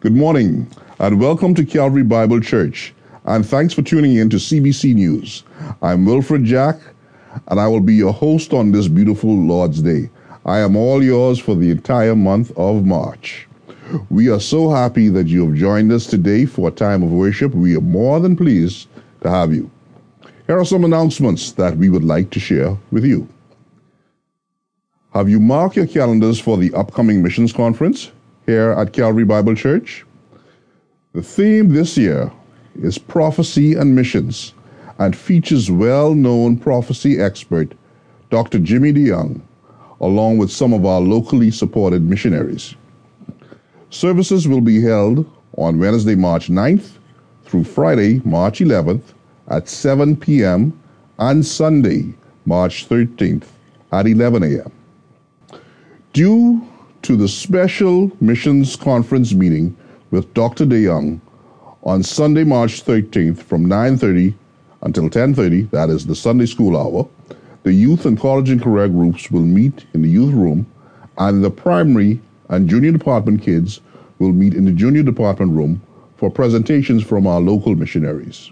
Good morning, and welcome to Calvary Bible Church. And thanks for tuning in to CBC News. I'm Wilfred Jack, and I will be your host on this beautiful Lord's Day. I am all yours for the entire month of March. We are so happy that you have joined us today for a time of worship. We are more than pleased to have you. Here are some announcements that we would like to share with you. Have you marked your calendars for the upcoming missions conference here at Calvary Bible Church? The theme this year is Prophecy and Missions and features well known prophecy expert Dr. Jimmy DeYoung, along with some of our locally supported missionaries. Services will be held on Wednesday, March 9th through Friday, March 11th at 7 p.m. and Sunday, March 13th at 11 a.m. Due to the special missions conference meeting with Dr. DeYoung on Sunday, March 13th from 9:30 until 10:30, that is the Sunday school hour, the youth and college and career groups will meet in the youth room and the primary and junior department kids will meet in the junior department room for presentations from our local missionaries.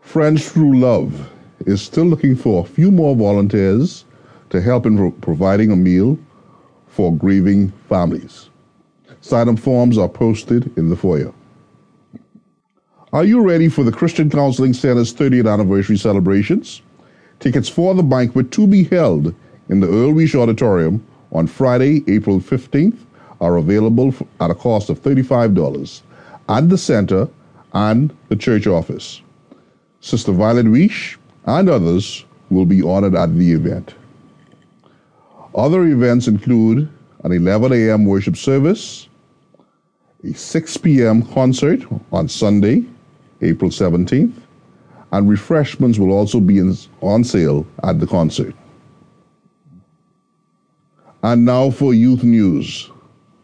Friends Through Love is still looking for a few more volunteers to help in pro- providing a meal for grieving families. Sign-up forms are posted in the foyer. Are you ready for the Christian Counseling Center's 30th anniversary celebrations? Tickets for the banquet to be held in the Earl Wish Auditorium on Friday, April 15th are available at a cost of $35 at the center and the church office. Sister Violet Weish and others will be honored at the event. Other events include an 11 a.m. worship service, a 6 p.m. concert on Sunday, April 17th, and refreshments will also be in, on sale at the concert. And now for youth news.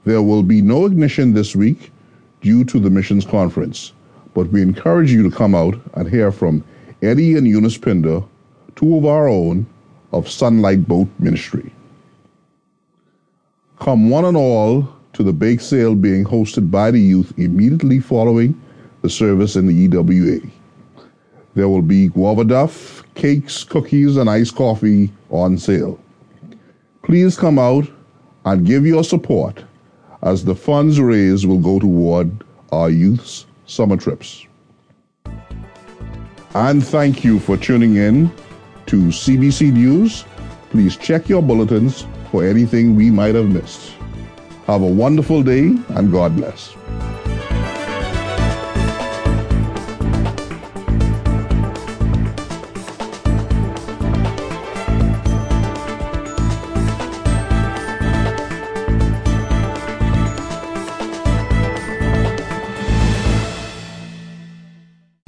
There will be no ignition this week due to the missions conference, but we encourage you to come out and hear from Eddie and Eunice Pinder, two of our own of Sunlight Boat Ministry. Come one and all to the bake sale being hosted by the youth immediately following the service in the EWA. There will be guava duff, cakes, cookies, and iced coffee on sale. Please come out and give your support as the funds raised will go toward our youth's summer trips. And thank you for tuning in to CBC News. Please check your bulletins for anything we might have missed. Have a wonderful day and God bless.